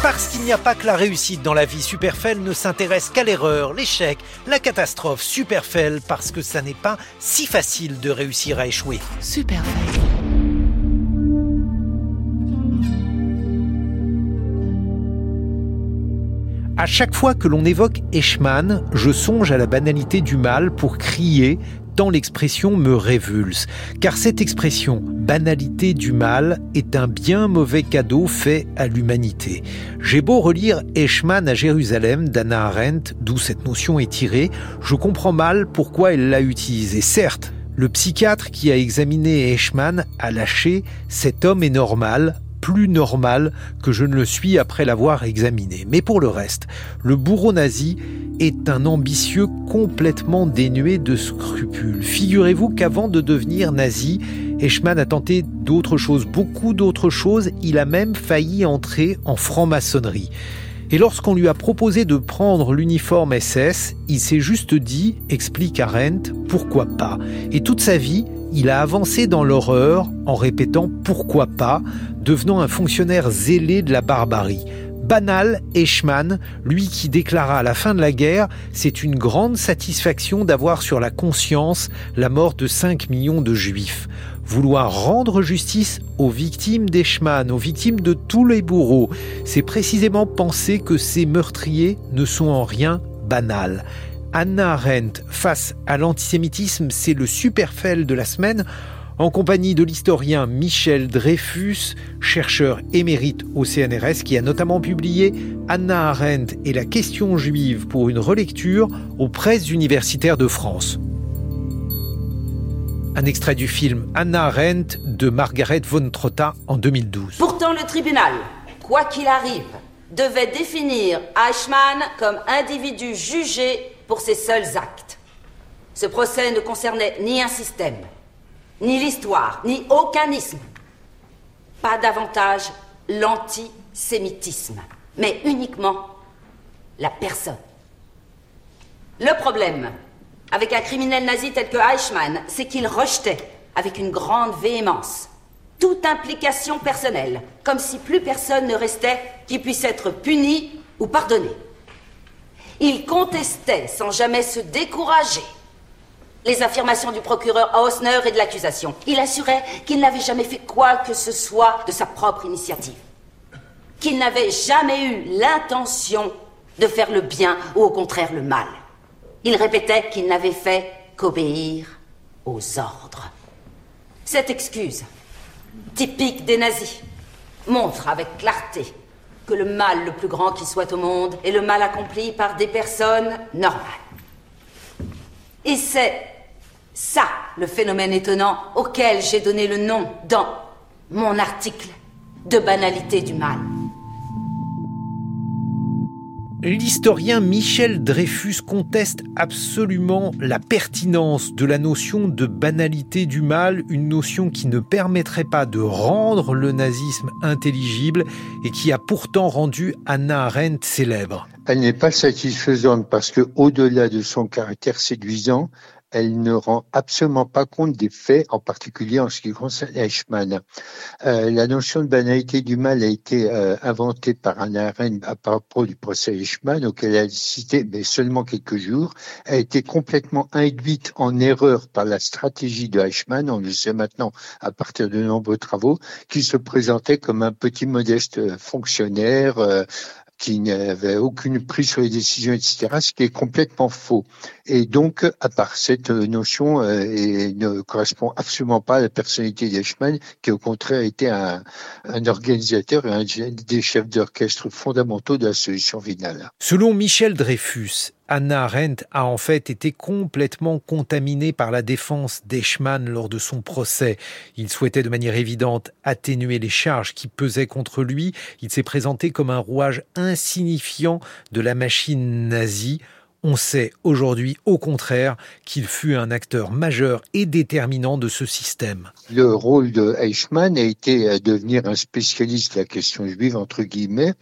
Parce qu'il n'y a pas que la réussite dans la vie, Superfell ne s'intéresse qu'à l'erreur, l'échec, la catastrophe. Superfell parce que ça n'est pas si facile de réussir à échouer. Super fail. À chaque fois que l'on évoque Eichmann, je songe à la banalité du mal pour crier l'expression me révulse, car cette expression banalité du mal est un bien mauvais cadeau fait à l'humanité. J'ai beau relire Eichmann à Jérusalem d'Anna Arendt, d'où cette notion est tirée, je comprends mal pourquoi elle l'a utilisée. Certes, le psychiatre qui a examiné Eichmann a lâché Cet homme est normal, plus normal que je ne le suis après l'avoir examiné. Mais pour le reste, le bourreau nazi est un ambitieux complètement dénué de scrupules. Figurez-vous qu'avant de devenir nazi, Eichmann a tenté d'autres choses, beaucoup d'autres choses. Il a même failli entrer en franc-maçonnerie. Et lorsqu'on lui a proposé de prendre l'uniforme SS, il s'est juste dit, explique Arendt, pourquoi pas. Et toute sa vie, il a avancé dans l'horreur en répétant pourquoi pas, devenant un fonctionnaire zélé de la barbarie. Banal, Eichmann, lui qui déclara à la fin de la guerre C'est une grande satisfaction d'avoir sur la conscience la mort de 5 millions de juifs. Vouloir rendre justice aux victimes d'Eichmann, aux victimes de tous les bourreaux, c'est précisément penser que ces meurtriers ne sont en rien banals. Anna Arendt face à l'antisémitisme, c'est le superfell de la semaine en compagnie de l'historien Michel Dreyfus, chercheur émérite au CNRS, qui a notamment publié Anna Arendt et la question juive pour une relecture aux presses universitaires de France. Un extrait du film Anna Arendt de Margaret von Trotta en 2012. Pourtant, le tribunal, quoi qu'il arrive, devait définir Eichmann comme individu jugé pour ses seuls actes. Ce procès ne concernait ni un système, ni l'histoire, ni aucun isme. Pas davantage l'antisémitisme, mais uniquement la personne. Le problème avec un criminel nazi tel que Eichmann, c'est qu'il rejetait, avec une grande véhémence, toute implication personnelle, comme si plus personne ne restait qui puisse être puni ou pardonné. Il contestait sans jamais se décourager les affirmations du procureur Hausner et de l'accusation. Il assurait qu'il n'avait jamais fait quoi que ce soit de sa propre initiative. Qu'il n'avait jamais eu l'intention de faire le bien ou au contraire le mal. Il répétait qu'il n'avait fait qu'obéir aux ordres. Cette excuse, typique des nazis, montre avec clarté que le mal le plus grand qui soit au monde est le mal accompli par des personnes normales. Et c'est ça le phénomène étonnant auquel j'ai donné le nom dans mon article de banalité du mal. L'historien Michel Dreyfus conteste absolument la pertinence de la notion de banalité du mal, une notion qui ne permettrait pas de rendre le nazisme intelligible et qui a pourtant rendu Anna Arendt célèbre. Elle n'est pas satisfaisante parce que, au-delà de son caractère séduisant, elle ne rend absolument pas compte des faits, en particulier en ce qui concerne Eichmann. Euh, la notion de banalité du mal a été euh, inventée par Anna Arendt à propos du procès Eichmann, auquel elle a cité mais seulement quelques jours, a été complètement induite en erreur par la stratégie de Eichmann, on le sait maintenant à partir de nombreux travaux, qui se présentait comme un petit modeste fonctionnaire euh, qui n'avait aucune prise sur les décisions, etc., ce qui est complètement faux. Et donc, à part cette notion, euh, et ne correspond absolument pas à la personnalité d'Eichmann, qui au contraire était un, un organisateur et un des chefs d'orchestre fondamentaux de la solution finale. Selon Michel Dreyfus, Anna Arendt a en fait été complètement contaminée par la défense d'Eichmann lors de son procès. Il souhaitait de manière évidente atténuer les charges qui pesaient contre lui. Il s'est présenté comme un rouage insignifiant de la machine nazie. On sait aujourd'hui, au contraire, qu'il fut un acteur majeur et déterminant de ce système. Le rôle de Eichmann a été de devenir un spécialiste de la question juive, entre guillemets,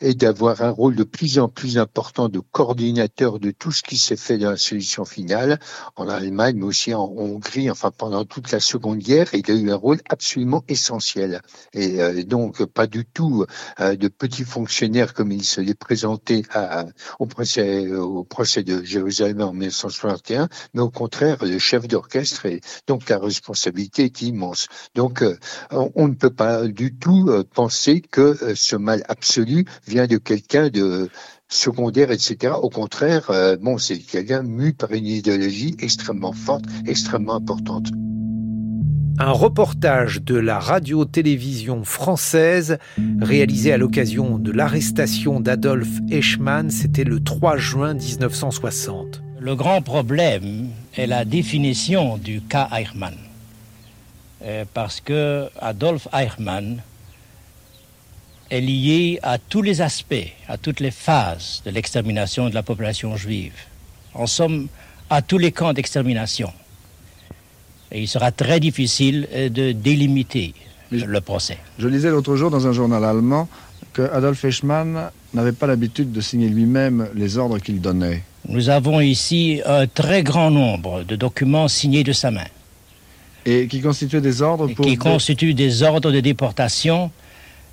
et d'avoir un rôle de plus en plus important de coordinateur de tout ce qui s'est fait dans la solution finale, en Allemagne, mais aussi en Hongrie, enfin pendant toute la Seconde Guerre, il a eu un rôle absolument essentiel. Et euh, donc, pas du tout euh, de petits fonctionnaires comme il se les présentait au procès, au procès de Jérusalem en 1961, mais au contraire, le chef d'orchestre et donc la responsabilité est immense. Donc, euh, on, ne peut pas du tout euh, penser que euh, ce mal absolu vient de quelqu'un de secondaire, etc. Au contraire, bon, c'est quelqu'un mu par une idéologie extrêmement forte, extrêmement importante. Un reportage de la radio-télévision française réalisé à l'occasion de l'arrestation d'Adolf Eichmann, c'était le 3 juin 1960. Le grand problème est la définition du cas Eichmann. Euh, parce que Adolf Eichmann est lié à tous les aspects, à toutes les phases de l'extermination de la population juive. En somme, à tous les camps d'extermination. Et il sera très difficile euh, de délimiter le procès. Je lisais l'autre jour dans un journal allemand que Adolf Eichmann n'avait pas l'habitude de signer lui-même les ordres qu'il donnait. Nous avons ici un très grand nombre de documents signés de sa main. Et qui constituent des ordres pour... Qui constituent des ordres de déportation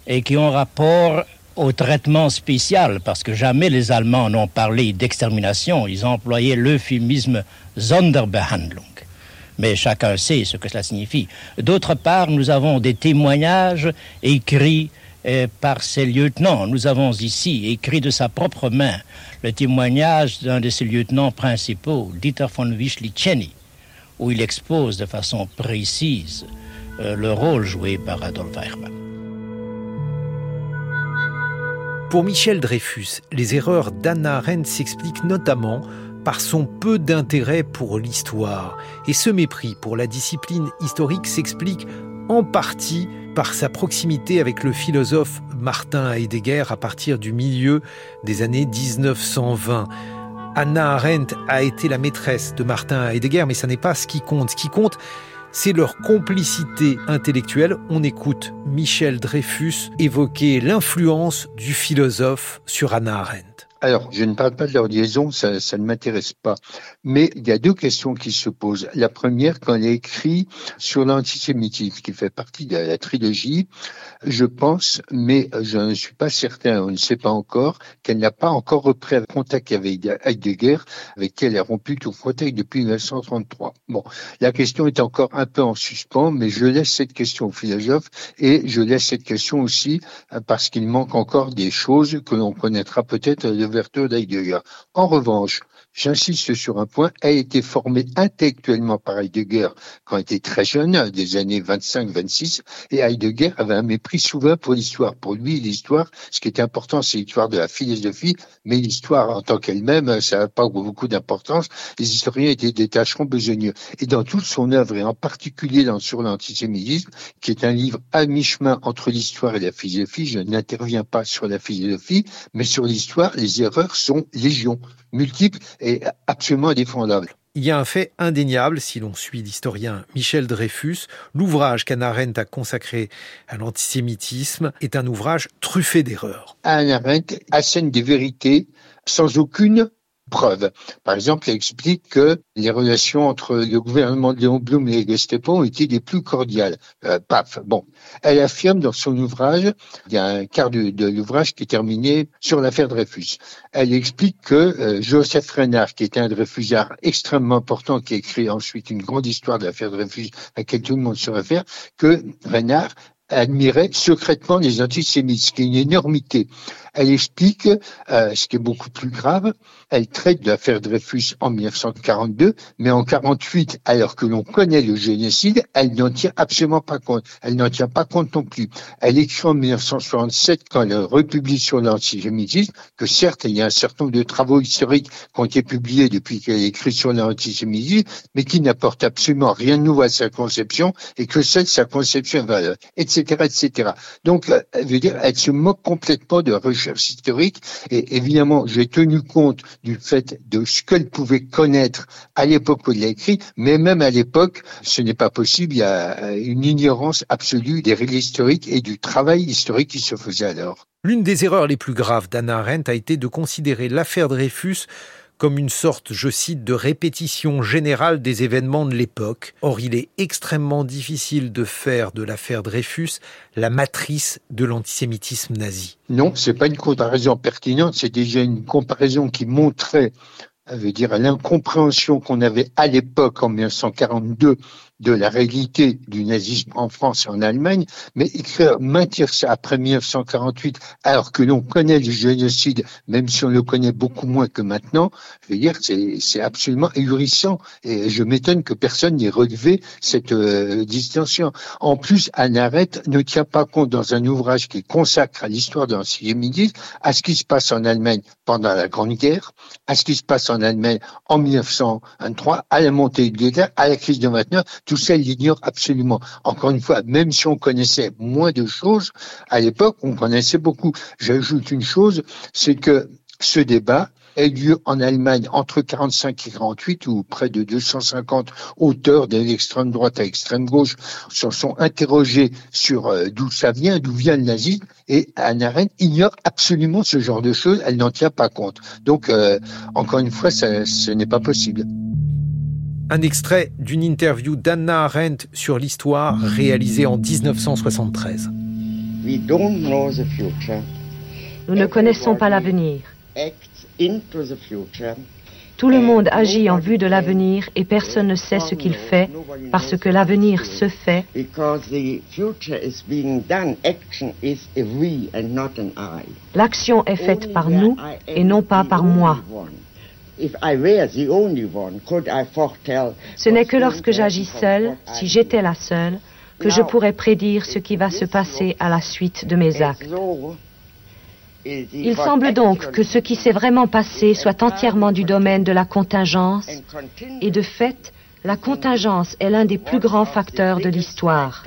et qui ont rapport au traitement spécial, parce que jamais les Allemands n'ont parlé d'extermination, ils ont employé l'euphémisme Sonderbehandlung mais chacun sait ce que cela signifie. D'autre part, nous avons des témoignages écrits euh, par ses lieutenants. Nous avons ici écrit de sa propre main le témoignage d'un de ses lieutenants principaux, Dieter von Wischlicheny, où il expose de façon précise euh, le rôle joué par Adolf Eichmann. Pour Michel Dreyfus, les erreurs d'Anna Arendt s'expliquent notamment par son peu d'intérêt pour l'histoire. Et ce mépris pour la discipline historique s'explique en partie par sa proximité avec le philosophe Martin Heidegger à partir du milieu des années 1920. Anna Arendt a été la maîtresse de Martin Heidegger, mais ça n'est pas ce qui compte. Ce qui compte, c'est leur complicité intellectuelle. On écoute Michel Dreyfus évoquer l'influence du philosophe sur Anna Arendt. Alors, je ne parle pas de leur liaison, ça, ça ne m'intéresse pas. Mais il y a deux questions qui se posent. La première, quand elle écrit sur l'antisémitisme, qui fait partie de la trilogie, je pense, mais je ne suis pas certain, on ne sait pas encore, qu'elle n'a pas encore repris un contact avec Heidegger, avec qui elle a rompu tout contact depuis 1933. Bon, la question est encore un peu en suspens, mais je laisse cette question au philosophe et je laisse cette question aussi parce qu'il manque encore des choses que l'on connaîtra peut-être En revanche, J'insiste sur un point, a été formé intellectuellement par Heidegger quand il était très jeune, des années 25-26, et Heidegger avait un mépris souvent pour l'histoire. Pour lui, l'histoire, ce qui est important, c'est l'histoire de la philosophie, mais l'histoire en tant qu'elle-même, ça n'a pas beaucoup d'importance. Les historiens étaient des tâcherons besogneux. Et dans toute son œuvre, et en particulier dans Sur l'antisémitisme, qui est un livre à mi-chemin entre l'histoire et la philosophie, je n'interviens pas sur la philosophie, mais sur l'histoire, les erreurs sont légion, multiples, est absolument indéfendable. Il y a un fait indéniable, si l'on suit l'historien Michel Dreyfus, l'ouvrage qu'Anna Arendt a consacré à l'antisémitisme est un ouvrage truffé d'erreurs. Anna Arendt assène des vérités sans aucune preuve. Par exemple, elle explique que les relations entre le gouvernement de Léon Blum et les Gestapo ont été les plus cordiales. Euh, paf. Bon. Elle affirme dans son ouvrage, il y a un quart de, de l'ouvrage qui est terminé sur l'affaire Dreyfus. Elle explique que euh, Joseph Renard, qui était un Dreyfusard extrêmement important, qui a écrit ensuite une grande histoire de l'affaire Dreyfus à laquelle tout le monde se réfère, que Renard admirait secrètement les antisémites, ce qui est une énormité. Elle explique, euh, ce qui est beaucoup plus grave, elle traite de l'affaire Dreyfus en 1942, mais en 48, alors que l'on connaît le génocide, elle n'en tient absolument pas compte. Elle n'en tient pas compte non plus. Elle écrit en 1967, quand elle republie sur l'antisémitisme, que certes, il y a un certain nombre de travaux historiques qui ont été publiés depuis qu'elle écrit sur l'antisémitisme, mais qui n'apportent absolument rien de nouveau à sa conception et que seule sa conception valeur, etc., etc. Donc, elle veut dire, elle se moque complètement de historique. Et évidemment, j'ai tenu compte du fait de ce qu'elle pouvait connaître à l'époque où elle l'a écrit, mais même à l'époque, ce n'est pas possible. Il y a une ignorance absolue des réels historiques et du travail historique qui se faisait alors. L'une des erreurs les plus graves d'Anna Arendt a été de considérer l'affaire Dreyfus comme une sorte, je cite, de répétition générale des événements de l'époque. Or, il est extrêmement difficile de faire de l'affaire Dreyfus la matrice de l'antisémitisme nazi. Non, c'est pas une comparaison pertinente, c'est déjà une comparaison qui montrait veut dire l'incompréhension qu'on avait à l'époque en 1942 de la réalité du nazisme en France et en Allemagne, mais écrire, maintenir ça après 1948, alors que l'on connaît le génocide, même si on le connaît beaucoup moins que maintenant, je veux dire, c'est absolument ahurissant. Et je m'étonne que personne n'ait relevé cette euh, distinction. En plus, Anne Arendt ne tient pas compte dans un ouvrage qui consacre à l'histoire de l'antisémitisme à ce qui se passe en Allemagne pendant la Grande Guerre, à ce qui se passe en Allemagne en 1923, à la montée de l'État, à la crise de 29, tout ça, il l'ignore absolument. Encore une fois, même si on connaissait moins de choses, à l'époque, on connaissait beaucoup. J'ajoute une chose, c'est que ce débat a eu lieu en Allemagne entre 45 et 48, où près de 250 auteurs de l'extrême droite à l'extrême gauche se sont interrogés sur euh, d'où ça vient, d'où vient le nazisme, et Anna Arendt ignore absolument ce genre de choses, elle n'en tient pas compte. Donc, euh, encore une fois, ce n'est pas possible. Un extrait d'une interview d'Anna Arendt sur l'histoire réalisée en 1973. Nous ne connaissons pas l'avenir. Tout le monde agit en vue de l'avenir et personne ne sait ce qu'il fait parce que l'avenir se fait. L'action est faite par nous et non pas par moi. Ce n'est que lorsque j'agis seul, si j'étais la seule, que je pourrais prédire ce qui va se passer à la suite de mes actes. Il semble donc que ce qui s'est vraiment passé soit entièrement du domaine de la contingence, et de fait, la contingence est l'un des plus grands facteurs de l'histoire.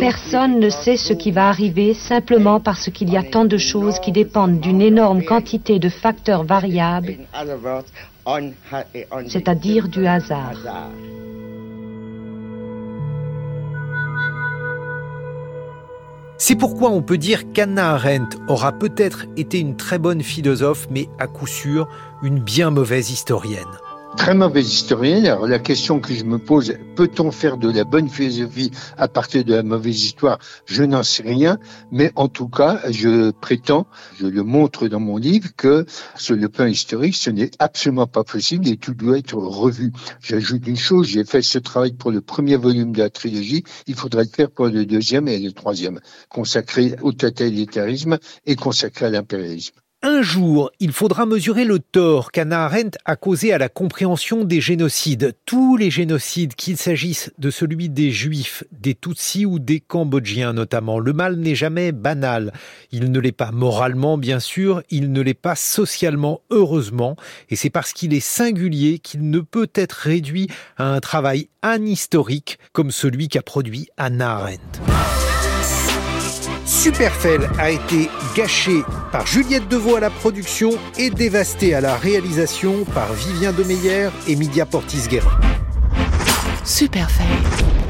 Personne ne sait ce qui va arriver simplement parce qu'il y a tant de choses qui dépendent d'une énorme quantité de facteurs variables, c'est-à-dire du hasard. C'est pourquoi on peut dire qu'Anna Arendt aura peut-être été une très bonne philosophe, mais à coup sûr une bien mauvaise historienne très mauvaise historienne. Alors la question que je me pose, peut-on faire de la bonne philosophie à partir de la mauvaise histoire? Je n'en sais rien, mais en tout cas, je prétends, je le montre dans mon livre, que sur le plan historique, ce n'est absolument pas possible et tout doit être revu. J'ajoute une chose, j'ai fait ce travail pour le premier volume de la trilogie, il faudrait le faire pour le deuxième et le troisième, consacré au totalitarisme et consacré à l'impérialisme. Un jour, il faudra mesurer le tort qu'Anna Arendt a causé à la compréhension des génocides. Tous les génocides, qu'il s'agisse de celui des Juifs, des Tutsis ou des Cambodgiens notamment, le mal n'est jamais banal. Il ne l'est pas moralement, bien sûr, il ne l'est pas socialement, heureusement, et c'est parce qu'il est singulier qu'il ne peut être réduit à un travail anhistorique comme celui qu'a produit Anna Arendt. Superfell a été gâché par Juliette Deveau à la production et dévasté à la réalisation par Vivien Demeyer et Media Portis-Guérin. Superfell.